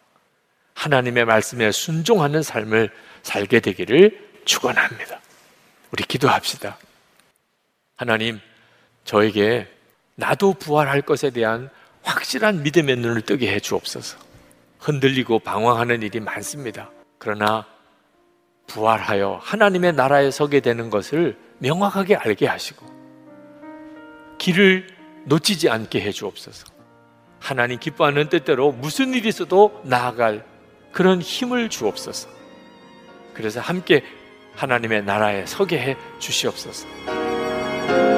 하나님의 말씀에 순종하는 삶을 살게 되기를 축원합니다. 우리 기도합시다. 하나님, 저에게 나도 부활할 것에 대한 확실한 믿음의 눈을 뜨게 해 주옵소서. 흔들리고 방황하는 일이 많습니다. 그러나 부활하여 하나님의 나라에 서게 되는 것을 명확하게 알게 하시고 길을 놓치지 않게 해 주옵소서. 하나님 기뻐하는 뜻대로 무슨 일이 있어도 나아갈 그런 힘을 주옵소서. 그래서 함께 하나님의 나라에 서게 해 주시옵소서. 하트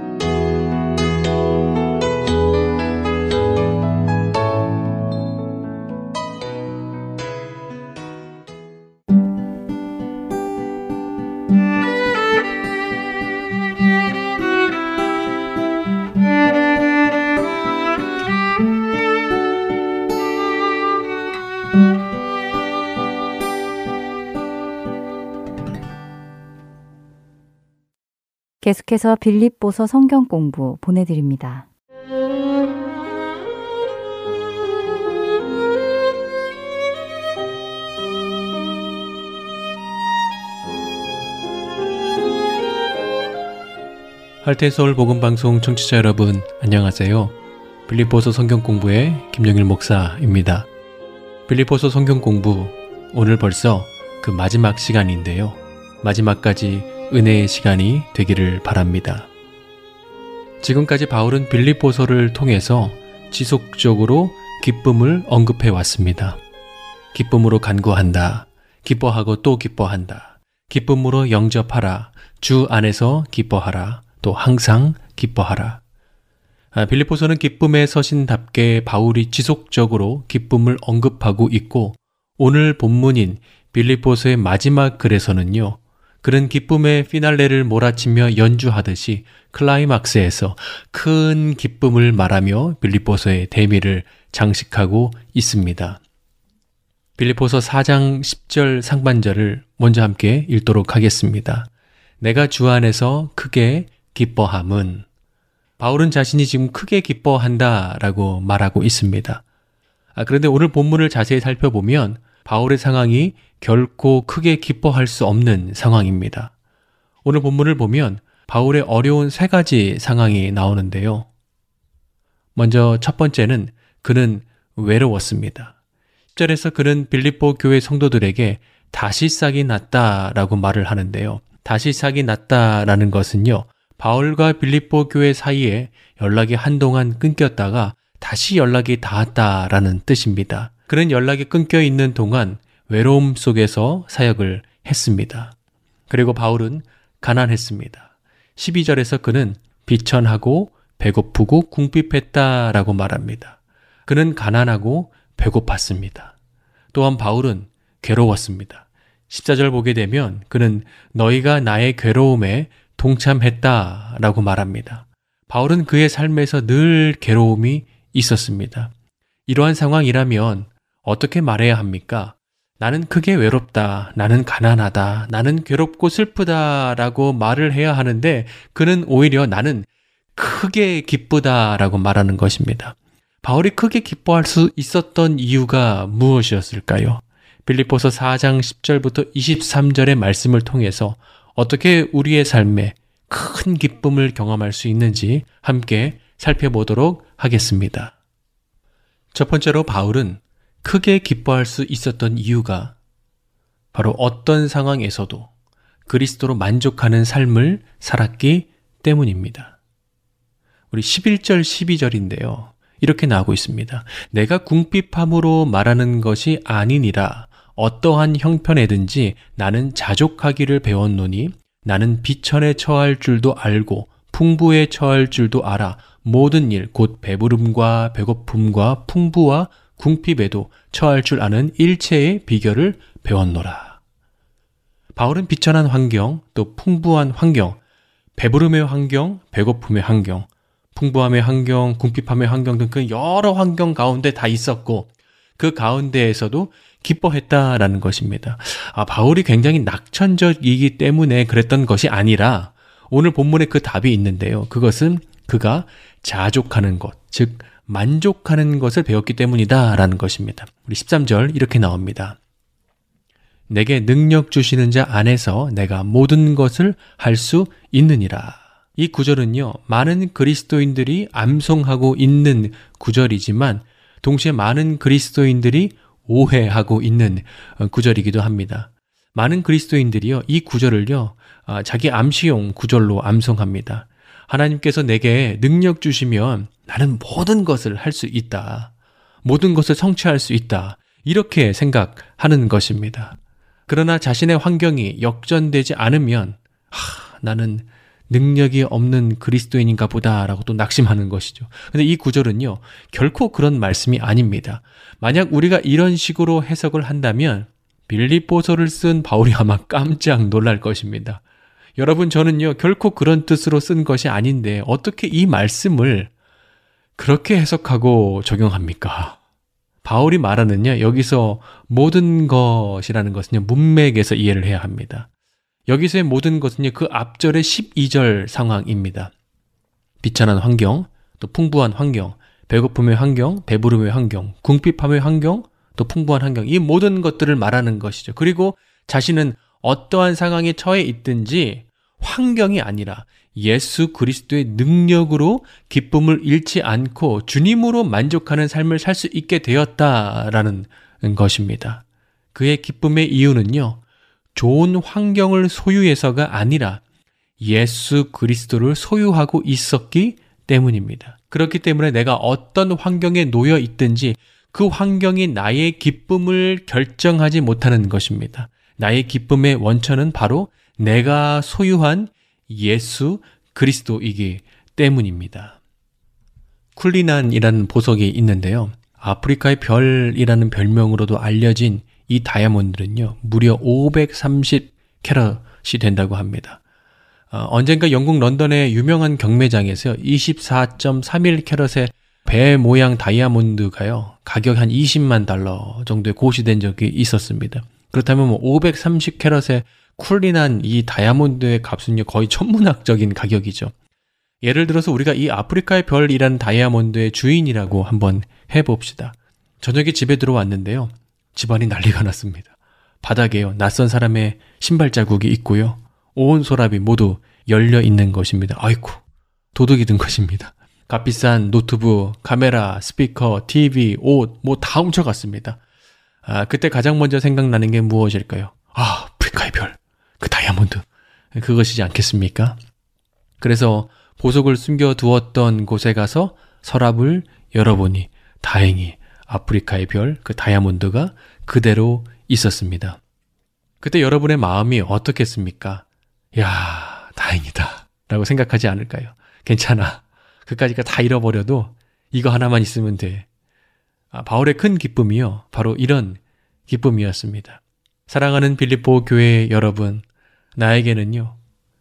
계속해서 빌립보서 성경 공부 보내드립니다. 할테 서울 복음 방송 청취자 여러분 안녕하세요. 빌립보서 성경 공부의 김영일 목사입니다. 빌립보서 성경 공부 오늘 벌써 그 마지막 시간인데요. 마지막까지 은혜의 시간이 되기를 바랍니다. 지금까지 바울은 빌립보서를 통해서 지속적으로 기쁨을 언급해 왔습니다. 기쁨으로 간구한다. 기뻐하고 또 기뻐한다. 기쁨으로 영접하라. 주 안에서 기뻐하라. 또 항상 기뻐하라. 아, 빌립보서는 기쁨의 서신답게 바울이 지속적으로 기쁨을 언급하고 있고 오늘 본문인 빌립보서의 마지막 글에서는요. 그런 기쁨의 피날레를 몰아치며 연주하듯이 클라이막스에서 큰 기쁨을 말하며 빌립보서의 대미를 장식하고 있습니다. 빌립보서 4장 10절 상반절을 먼저 함께 읽도록 하겠습니다. 내가 주 안에서 크게 기뻐함은 바울은 자신이 지금 크게 기뻐한다라고 말하고 있습니다. 아, 그런데 오늘 본문을 자세히 살펴보면 바울의 상황이 결코 크게 기뻐할 수 없는 상황입니다. 오늘 본문을 보면 바울의 어려운 세 가지 상황이 나오는데요. 먼저 첫 번째는 그는 외로웠습니다. 10절에서 그는 빌립보 교회 성도들에게 다시 싹이 났다라고 말을 하는데요. 다시 싹이 났다라는 것은요. 바울과 빌립보 교회 사이에 연락이 한동안 끊겼다가 다시 연락이 닿았다라는 뜻입니다. 그런 연락이 끊겨 있는 동안 외로움 속에서 사역을 했습니다. 그리고 바울은 가난했습니다. 12절에서 그는 비천하고 배고프고 궁핍했다라고 말합니다. 그는 가난하고 배고팠습니다. 또한 바울은 괴로웠습니다. 14절 보게 되면 그는 너희가 나의 괴로움에 동참했다 라고 말합니다. 바울은 그의 삶에서 늘 괴로움이 있었습니다. 이러한 상황이라면 어떻게 말해야 합니까? 나는 크게 외롭다. 나는 가난하다. 나는 괴롭고 슬프다. 라고 말을 해야 하는데 그는 오히려 나는 크게 기쁘다. 라고 말하는 것입니다. 바울이 크게 기뻐할 수 있었던 이유가 무엇이었을까요? 빌립보서 4장 10절부터 23절의 말씀을 통해서 어떻게 우리의 삶에 큰 기쁨을 경험할 수 있는지 함께 살펴보도록 하겠습니다. 첫 번째로 바울은 크게 기뻐할 수 있었던 이유가 바로 어떤 상황에서도 그리스도로 만족하는 삶을 살았기 때문입니다. 우리 11절, 12절인데요. 이렇게 나오고 있습니다. 내가 궁핍함으로 말하는 것이 아니니라 어떠한 형편에든지 나는 자족하기를 배웠노니 나는 비천에 처할 줄도 알고 풍부에 처할 줄도 알아 모든 일 곧 배부름과 배고픔과 풍부와 궁핍에도 처할 줄 아는 일체의 비결을 배웠노라. 바울은 비천한 환경, 또 풍부한 환경, 배부름의 환경, 배고픔의 환경, 풍부함의 환경, 궁핍함의 환경 등 그 여러 환경 가운데 다 있었고 그 가운데에서도 기뻐했다라는 것입니다. 아, 바울이 굉장히 낙천적이기 때문에 그랬던 것이 아니라 오늘 본문에 그 답이 있는데요. 그것은 그가 자족하는 것, 즉 만족하는 것을 배웠기 때문이다 라는 것입니다. 우리 13절 이렇게 나옵니다. 내게 능력 주시는 자 안에서 내가 모든 것을 할 수 있느니라. 이 구절은요, 많은 그리스도인들이 암송하고 있는 구절이지만, 동시에 많은 그리스도인들이 오해하고 있는 어, 구절이기도 합니다. 많은 그리스도인들이요, 이 구절을요, 아, 자기 암시용 구절로 암송합니다. 하나님께서 내게 능력 주시면 나는 모든 것을 할 수 있다. 모든 것을 성취할 수 있다. 이렇게 생각하는 것입니다. 그러나 자신의 환경이 역전되지 않으면, 하, 나는 능력이 없는 그리스도인인가 보다라고 또 낙심하는 것이죠. 근데 이 구절은요, 결코 그런 말씀이 아닙니다. 만약 우리가 이런 식으로 해석을 한다면 빌립보서를 쓴 바울이 아마 깜짝 놀랄 것입니다. 여러분 저는요 결코 그런 뜻으로 쓴 것이 아닌데 어떻게 이 말씀을 그렇게 해석하고 적용합니까? 바울이 말하는요 여기서 모든 것이라는 것은요 문맥에서 이해를 해야 합니다. 여기서의 모든 것은요, 그 앞절의 12절 상황입니다. 비천한 환경, 또 풍부한 환경, 배고픔의 환경, 배부름의 환경, 궁핍함의 환경, 또 풍부한 환경, 이 모든 것들을 말하는 것이죠. 그리고 자신은 어떠한 상황에 처해 있든지 환경이 아니라 예수 그리스도의 능력으로 기쁨을 잃지 않고 주님으로 만족하는 삶을 살 수 있게 되었다라는 것입니다. 그의 기쁨의 이유는요, 좋은 환경을 소유해서가 아니라 예수 그리스도를 소유하고 있었기 때문입니다. 그렇기 때문에 내가 어떤 환경에 놓여 있든지 그 환경이 나의 기쁨을 결정하지 못하는 것입니다. 나의 기쁨의 원천은 바로 내가 소유한 예수 그리스도이기 때문입니다. 쿨리난이라는 보석이 있는데요. 아프리카의 별이라는 별명으로도 알려진 이 다이아몬드는요, 무려 530 캐럿이 된다고 합니다. 어, 언젠가 영국 런던의 유명한 경매장에서 24.31 캐럿의 배 모양 다이아몬드가요, 가격 한 20만 달러 정도에 고시된 적이 있었습니다. 그렇다면 뭐 530 캐럿의 쿨린한 이 다이아몬드의 값은요 거의 천문학적인 가격이죠. 예를 들어서 우리가 이 아프리카의 별이라는 다이아몬드의 주인이라고 한번 해봅시다. 저녁에 집에 들어왔는데요. 집안이 난리가 났습니다. 바닥에요. 낯선 사람의 신발 자국이 있고요. 온 서랍이 모두 열려 있는 것입니다. 아이쿠, 도둑이 든 것입니다. 값비싼 노트북, 카메라, 스피커, TV, 옷, 뭐 다 훔쳐갔습니다. 아, 그때 가장 먼저 생각나는 게 무엇일까요? 아, 아프리카의 별. 그 다이아몬드. 그것이지 않겠습니까? 그래서 보석을 숨겨 두었던 곳에 가서 서랍을 열어보니 다행히 아프리카의 별, 그 다이아몬드가 그대로 있었습니다. 그때 여러분의 마음이 어떻겠습니까? 야, 다행이다. 라고 생각하지 않을까요? 괜찮아. 그까지가 다 잃어버려도 이거 하나만 있으면 돼. 아, 바울의 큰 기쁨이요. 바로 이런 기쁨이었습니다. 사랑하는 빌립보 교회 여러분, 나에게는요,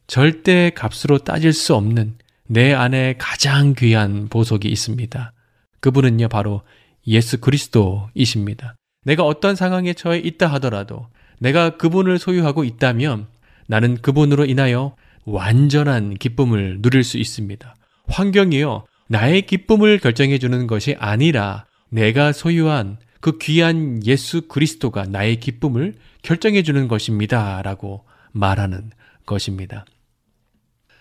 절대 값으로 따질 수 없는 내 안에 가장 귀한 보석이 있습니다. 그분은요, 바로 예수 그리스도이십니다. 내가 어떤 상황에 처해 있다 하더라도 내가 그분을 소유하고 있다면 나는 그분으로 인하여 완전한 기쁨을 누릴 수 있습니다. 환경이요, 나의 기쁨을 결정해 주는 것이 아니라 내가 소유한 그 귀한 예수 그리스도가 나의 기쁨을 결정해 주는 것입니다. 라고 말하는 것입니다.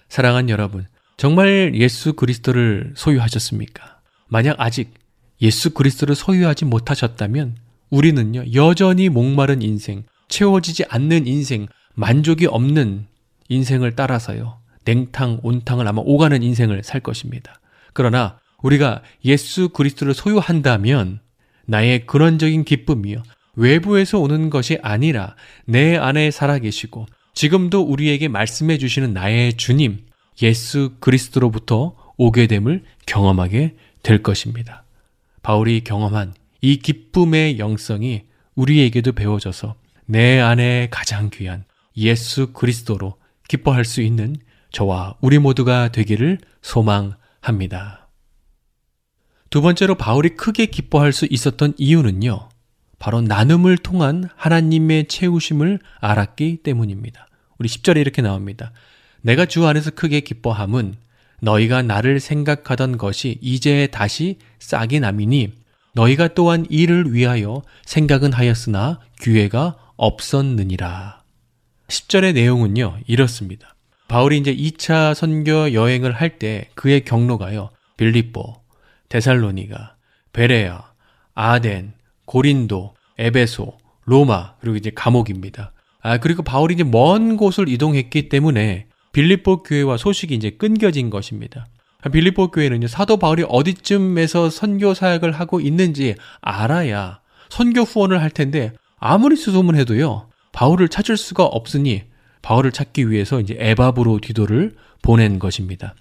사랑한 여러분, 정말 예수 그리스도를 소유하셨습니까? 만약 아직 예수 그리스도를 소유하지 못하셨다면 우리는요, 여전히 목마른 인생, 채워지지 않는 인생, 만족이 없는 인생을 따라서요, 냉탕, 온탕을 아마 오가는 인생을 살 것입니다. 그러나 우리가 예수 그리스도를 소유한다면 나의 근원적인 기쁨이요, 외부에서 오는 것이 아니라 내 안에 살아계시고 지금도 우리에게 말씀해 주시는 나의 주님, 예수 그리스도로부터 오게 됨을 경험하게 될 것입니다. 바울이 경험한 이 기쁨의 영성이 우리에게도 배워져서 내 안에 가장 귀한 예수 그리스도로 기뻐할 수 있는 저와 우리 모두가 되기를 소망합니다. 두 번째로 바울이 크게 기뻐할 수 있었던 이유는요. 바로 나눔을 통한 하나님의 채우심을 알았기 때문입니다. 우리 10절에 이렇게 나옵니다. 내가 주 안에서 크게 기뻐함은 너희가 나를 생각하던 것이 이제 다시 싹이 남이니 너희가 또한 이를 위하여 생각은 하였으나 기회가 없었느니라. 10절의 내용은요, 이렇습니다. 바울이 이제 2차 선교 여행을 할 때 그의 경로가요, 빌립보, 데살로니가, 베레아, 아덴, 고린도, 에베소, 로마, 그리고 이제 감옥입니다. 아, 그리고 바울이 이제 먼 곳을 이동했기 때문에 빌립보 교회와 소식이 이제 끊겨진 것입니다. 빌립보 교회는 사도 바울이 어디쯤에서 선교 사역을 하고 있는지 알아야 선교 후원을 할 텐데 아무리 수소문해도요 바울을 찾을 수가 없으니 바울을 찾기 위해서 이제 에바브로 디도를 보낸 것입니다.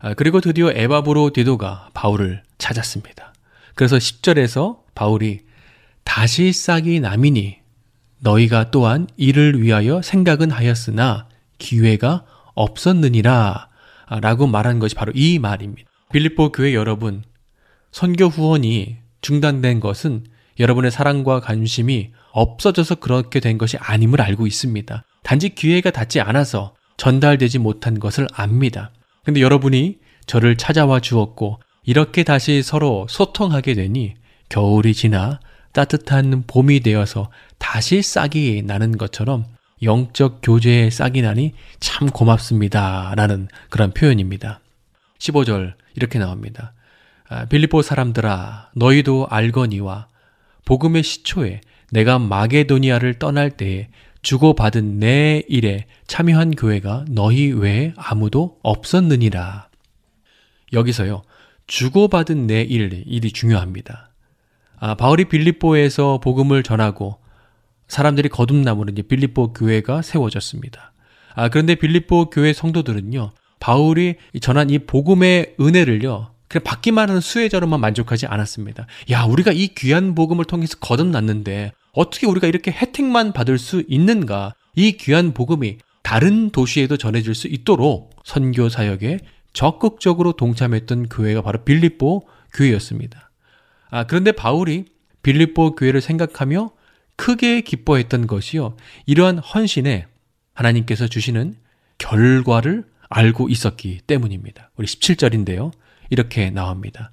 아, 그리고 드디어 에바브로 디도가 바울을 찾았습니다. 그래서 10절에서 바울이 다시 싹이 남이니 너희가 또한 이를 위하여 생각은 하였으나 기회가 없었느니라 라고 말한 것이 바로 이 말입니다. 빌립보 교회 여러분, 선교 후원이 중단된 것은 여러분의 사랑과 관심이 없어져서 그렇게 된 것이 아님을 알고 있습니다. 단지 기회가 닿지 않아서 전달되지 못한 것을 압니다. 근데 여러분이 저를 찾아와 주었고 이렇게 다시 서로 소통하게 되니 겨울이 지나 따뜻한 봄이 되어서 다시 싹이 나는 것처럼 영적 교제에 싹이 나니 참 고맙습니다. 라는 그런 표현입니다. 15절 이렇게 나옵니다. 아, 빌리보 사람들아 너희도 알거니와 복음의 시초에 내가 마게도니아를 떠날 때에 주고받은 내 일에 참여한 교회가 너희 외에 아무도 없었느니라. 여기서요. 주고받은 내 일, 일이 중요합니다. 아, 바울이 빌립보에서 복음을 전하고 사람들이 거듭남으로 이제 빌립보 교회가 세워졌습니다. 아, 그런데 빌립보 교회 성도들은요, 바울이 전한 이 복음의 은혜를요, 그냥 받기만 하는 수혜자로만 만족하지 않았습니다. 야, 우리가 이 귀한 복음을 통해서 거듭났는데, 어떻게 우리가 이렇게 혜택만 받을 수 있는가? 이 귀한 복음이 다른 도시에도 전해질 수 있도록 선교 사역에 적극적으로 동참했던 교회가 바로 빌립보 교회였습니다. 아, 그런데 바울이 빌립보 교회를 생각하며 크게 기뻐했던 것이요. 이러한 헌신에 하나님께서 주시는 결과를 알고 있었기 때문입니다. 우리 17절인데요. 이렇게 나옵니다.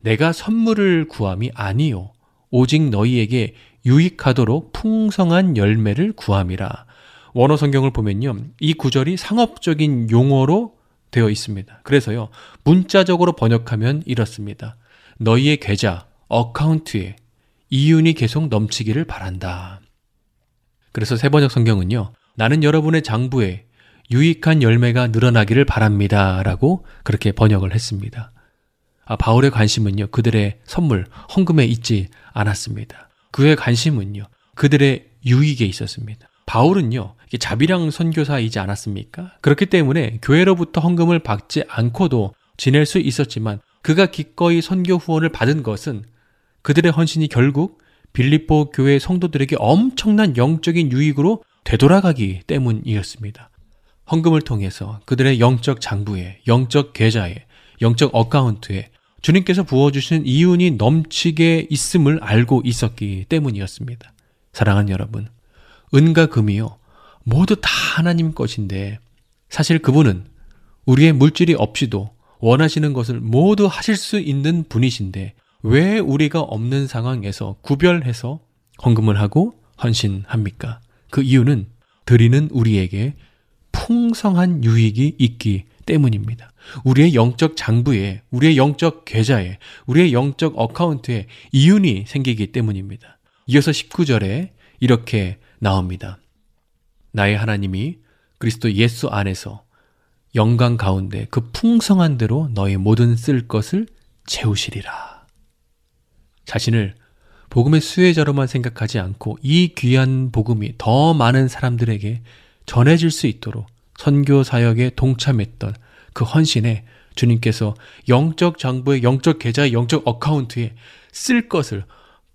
내가 선물을 구함이 아니요. 오직 너희에게 유익하도록 풍성한 열매를 구함이라. 원어 성경을 보면요. 이 구절이 상업적인 용어로 되어 있습니다. 그래서요. 문자적으로 번역하면 이렇습니다. 너희의 계좌, 어카운트에 이윤이 계속 넘치기를 바란다. 그래서 세번역 성경은요. 나는 여러분의 장부에 유익한 열매가 늘어나기를 바랍니다. 라고 그렇게 번역을 했습니다. 아, 바울의 관심은요. 그들의 선물, 헌금에 있지 않았습니다. 그의 관심은요. 그들의 유익에 있었습니다. 바울은요. 자비랑 선교사이지 않았습니까? 그렇기 때문에 교회로부터 헌금을 받지 않고도 지낼 수 있었지만 그가 기꺼이 선교 후원을 받은 것은 그들의 헌신이 결국 빌립보 교회 성도들에게 엄청난 영적인 유익으로 되돌아가기 때문이었습니다. 헌금을 통해서 그들의 영적 장부에, 영적 계좌에, 영적 어카운트에 주님께서 부어주신 이윤이 넘치게 있음을 알고 있었기 때문이었습니다. 사랑하는 여러분, 은과 금이요, 모두 다 하나님 것인데, 사실 그분은 우리의 물질이 없이도 원하시는 것을 모두 하실 수 있는 분이신데, 왜 우리가 없는 상황에서 구별해서 헌금을 하고 헌신합니까? 그 이유는 드리는 우리에게 풍성한 유익이 있기 때문입니다. 우리의 영적 장부에, 우리의 영적 계좌에, 우리의 영적 어카운트에 이윤이 생기기 때문입니다. 이어서 19절에 이렇게 나옵니다. 나의 하나님이 그리스도 예수 안에서 영광 가운데 그 풍성한 대로 너의 모든 쓸 것을 채우시리라. 자신을 복음의 수혜자로만 생각하지 않고 이 귀한 복음이 더 많은 사람들에게 전해질 수 있도록 선교 사역에 동참했던 그 헌신에 주님께서 영적 장부의 영적 계좌의 영적 account에 쓸 것을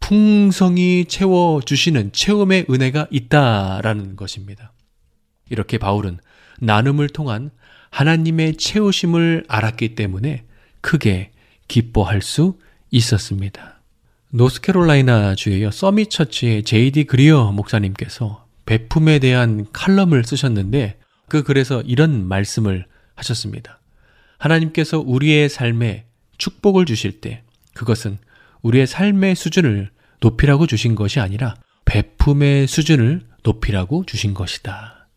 풍성히 채워 주시는 체험의 은혜가 있다라는 것입니다. 이렇게 바울은 나눔을 통한 하나님의 채우심을 알았기 때문에 크게 기뻐할 수 있었습니다. 노스캐롤라이나 주의 서밋 처치의 제이디 그리어 목사님께서 베품에 대한 칼럼을 쓰셨는데 그 글에서 이런 말씀을 하셨습니다. 하나님께서 우리의 삶에 축복을 주실 때 그것은 우리의 삶의 수준을 높이라고 주신 것이 아니라 베품의 수준을 높이라고 주신 것이다.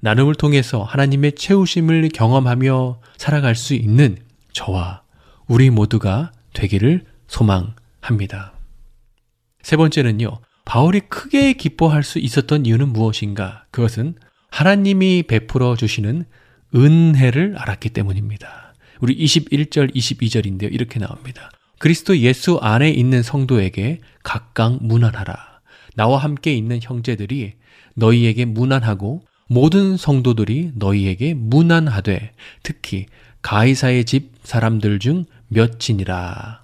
나눔을 통해서 하나님의 채우심을 경험하며 살아갈 수 있는 저와 우리 모두가 되기를 소망합니다. 세 번째는요, 바울이 크게 기뻐할 수 있었던 이유는 무엇인가? 그것은 하나님이 베풀어 주시는 은혜를 알았기 때문입니다. 우리 21절, 22절인데요. 이렇게 나옵니다. 그리스도 예수 안에 있는 성도에게 각각 무난하라. 나와 함께 있는 형제들이 너희에게 무난하고 모든 성도들이 너희에게 무난하되 특히 가이사의 집 사람들 중 몇이니라.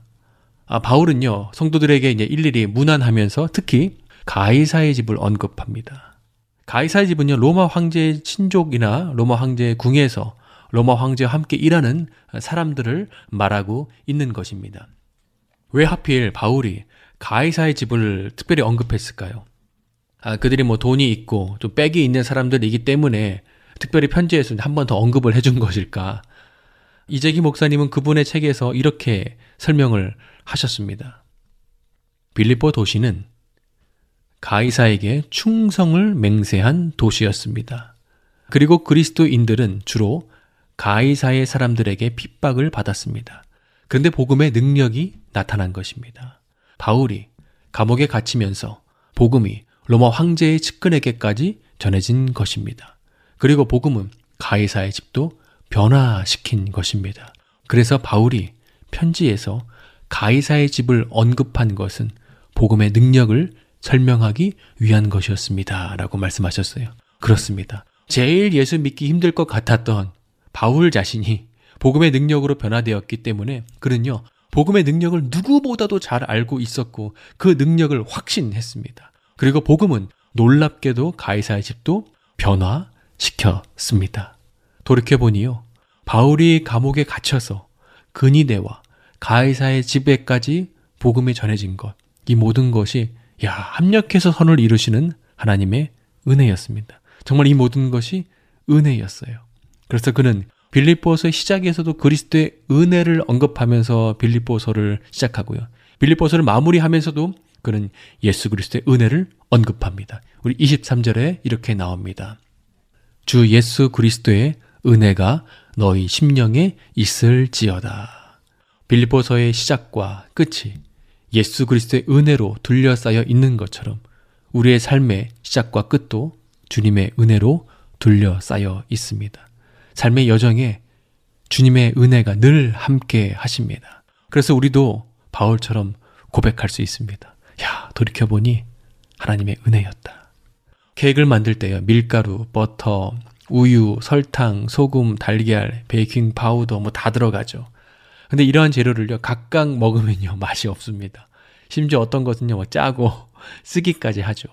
아, 바울은요, 성도들에게 이제 일일이 무난하면서 특히 가이사의 집을 언급합니다. 가이사의 집은요, 로마 황제의 친족이나 로마 황제의 궁에서 로마 황제와 함께 일하는 사람들을 말하고 있는 것입니다. 왜 하필 바울이 가이사의 집을 특별히 언급했을까요? 아, 그들이 뭐 돈이 있고 좀 빽이 있는 사람들이기 때문에 특별히 편지에서 한 번 더 언급을 해준 것일까? 이재기 목사님은 그분의 책에서 이렇게 설명을 하셨습니다. 빌리보 도시는 가이사에게 충성을 맹세한 도시였습니다. 그리고 그리스도인들은 주로 가이사의 사람들에게 핍박을 받았습니다. 그런데 복음의 능력이 나타난 것입니다. 바울이 감옥에 갇히면서 복음이 로마 황제의 측근에게까지 전해진 것입니다. 그리고 복음은 가이사의 집도 변화시킨 것입니다. 그래서 바울이 편지에서 가이사의 집을 언급한 것은 복음의 능력을 설명하기 위한 것이었습니다. 라고 말씀하셨어요. 그렇습니다. 제일 예수 믿기 힘들 것 같았던 바울 자신이 복음의 능력으로 변화되었기 때문에 그는요, 복음의 능력을 누구보다도 잘 알고 있었고 그 능력을 확신했습니다. 그리고 복음은 놀랍게도 가이사의 집도 변화시켰습니다. 돌이켜보니요, 바울이 감옥에 갇혀서 근위대와 가이사의 집에까지 복음이 전해진 것, 이 모든 것이 야, 합력해서 선을 이루시는 하나님의 은혜였습니다. 정말 이 모든 것이 은혜였어요. 그래서 그는 빌립보서의 시작에서도 그리스도의 은혜를 언급하면서 빌립보서를 시작하고요. 빌립보서를 마무리하면서도 그는 예수 그리스도의 은혜를 언급합니다. 우리 23절에 이렇게 나옵니다. 주 예수 그리스도의 은혜가 너희 심령에 있을지어다. 빌립보서의 시작과 끝이 예수 그리스도의 은혜로 둘러싸여 있는 것처럼 우리의 삶의 시작과 끝도 주님의 은혜로 둘러싸여 있습니다. 삶의 여정에 주님의 은혜가 늘 함께 하십니다. 그래서 우리도 바울처럼 고백할 수 있습니다. 야, 돌이켜보니 하나님의 은혜였다. 케이크를 만들 때요, 밀가루, 버터, 우유, 설탕, 소금, 달걀, 베이킹 파우더 뭐 다 들어가죠. 근데 이러한 재료를요, 각각 먹으면요, <laughs> 맛이 없습니다. 심지어 어떤 것은요, 뭐 짜고 <laughs> 쓰기까지 하죠.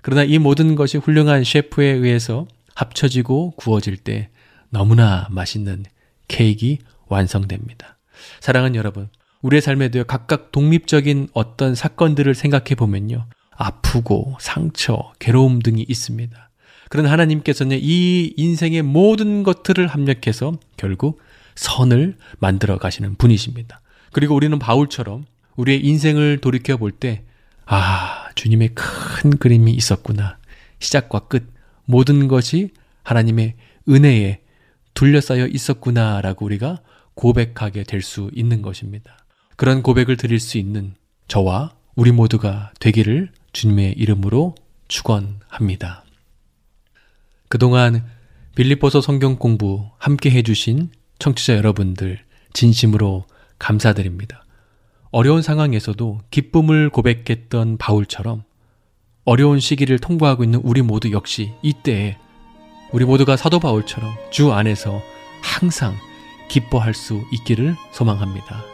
그러나 이 모든 것이 훌륭한 셰프에 의해서 합쳐지고 구워질 때 너무나 맛있는 케이크 완성됩니다. 사랑하는 여러분, 우리의 삶에도 각각 독립적인 어떤 사건들을 생각해 보면요. 아프고 상처, 괴로움 등이 있습니다. 그런 하나님께서는 이 인생의 모든 것들을 합력해서 결국 선을 만들어 가시는 분이십니다. 그리고 우리는 바울처럼 우리의 인생을 돌이켜 볼 때, 아, 주님의 큰 그림이 있었구나. 시작과 끝, 모든 것이 하나님의 은혜에 둘러싸여 있었구나라고 우리가 고백하게 될 수 있는 것입니다. 그런 고백을 드릴 수 있는 저와 우리 모두가 되기를 주님의 이름으로 축원합니다. 그동안 빌립보서 성경 공부 함께 해주신 청취자 여러분들 진심으로 감사드립니다. 어려운 상황에서도 기쁨을 고백했던 바울처럼 어려운 시기를 통과하고 있는 우리 모두 역시 이때에 우리 모두가 사도 바울처럼 주 안에서 항상 기뻐할 수 있기를 소망합니다.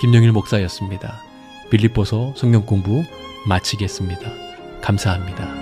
김영일 목사였습니다. 빌립보서 성경 공부 마치겠습니다. 감사합니다.